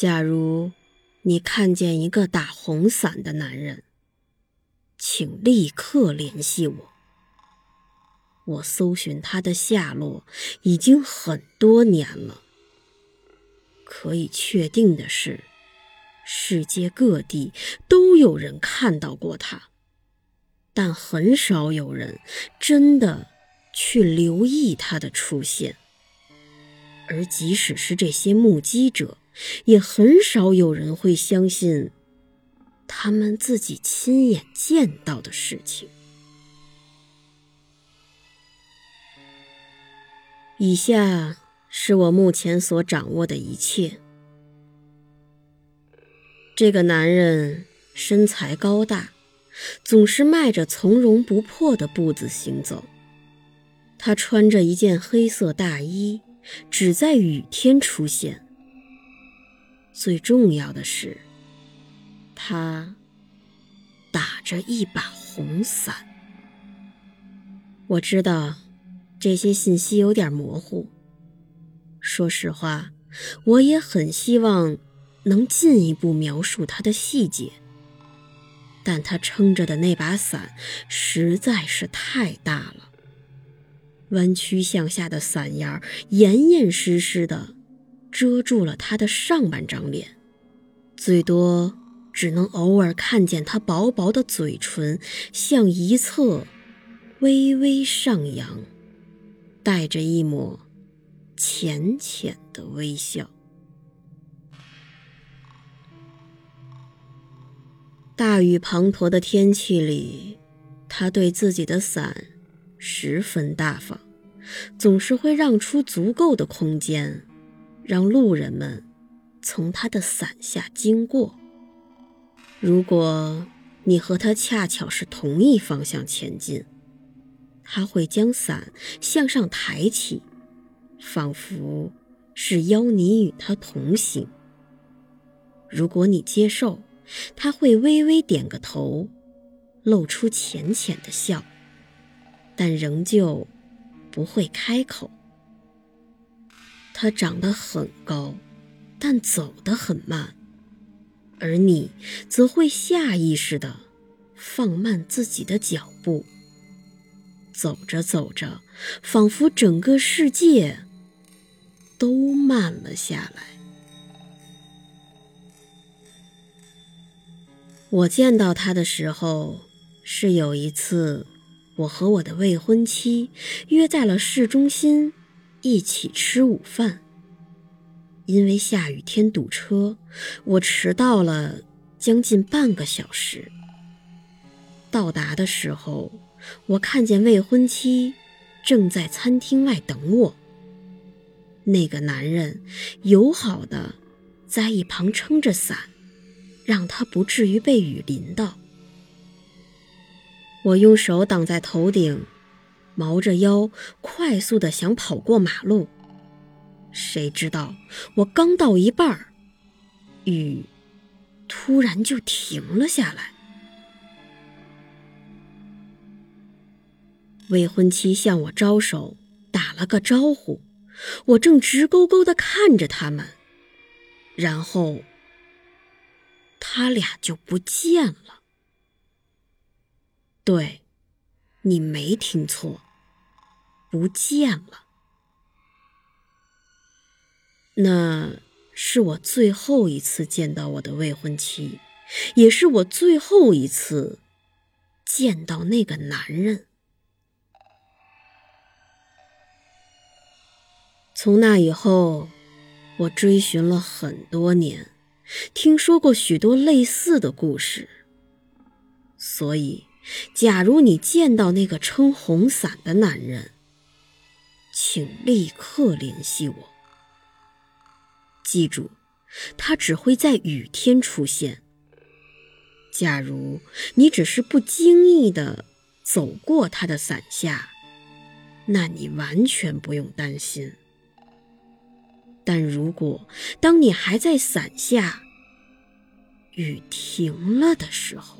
假如你看见一个打红伞的男人，请立刻联系我。我搜寻他的下落已经很多年了。可以确定的是，世界各地都有人看到过他，但很少有人真的去留意他的出现。而即使是这些目击者，也很少有人会相信他们自己亲眼见到的事情。以下是我目前所掌握的一切。这个男人身材高大，总是迈着从容不迫的步子行走。他穿着一件黑色大衣，只在雨天出现。最重要的是，他打着一把红伞。我知道这些信息有点模糊。说实话，我也很希望能进一步描述他的细节，但他撑着的那把伞实在是太大了，弯曲向下的伞沿严严实实的。遮住了他的上半张脸，最多只能偶尔看见他薄薄的嘴唇向一侧微微上扬，带着一抹浅浅的微笑。大雨滂沱的天气里，他对自己的伞十分大方，总是会让出足够的空间。让路人们从他的伞下经过。如果你和他恰巧是同一方向前进，他会将伞向上抬起，仿佛是邀你与他同行。如果你接受，他会微微点个头，露出浅浅的笑，但仍旧不会开口。他长得很高，但走得很慢，而你则会下意识地放慢自己的脚步。走着走着，仿佛整个世界都慢了下来。我见到他的时候，是有一次，我和我的未婚妻约在了市中心。一起吃午饭。因为下雨天堵车，我迟到了将近半个小时。到达的时候，我看见未婚妻正在餐厅外等我。那个男人友好的在一旁撑着伞，让他不至于被雨淋到。我用手挡在头顶。毛着腰，快速的想跑过马路，谁知道我刚到一半儿雨突然就停了下来。未婚妻向我招手，打了个招呼，我正直勾勾的看着他们，然后他俩就不见了。对，你没听错。不见了，那是我最后一次见到我的未婚妻，也是我最后一次见到那个男人。从那以后，我追寻了很多年，听说过许多类似的故事，所以，假如你见到那个撑红伞的男人，请立刻联系我。记住，他只会在雨天出现。假如你只是不经意的走过他的伞下，那你完全不用担心。但如果当你还在伞下，雨停了的时候，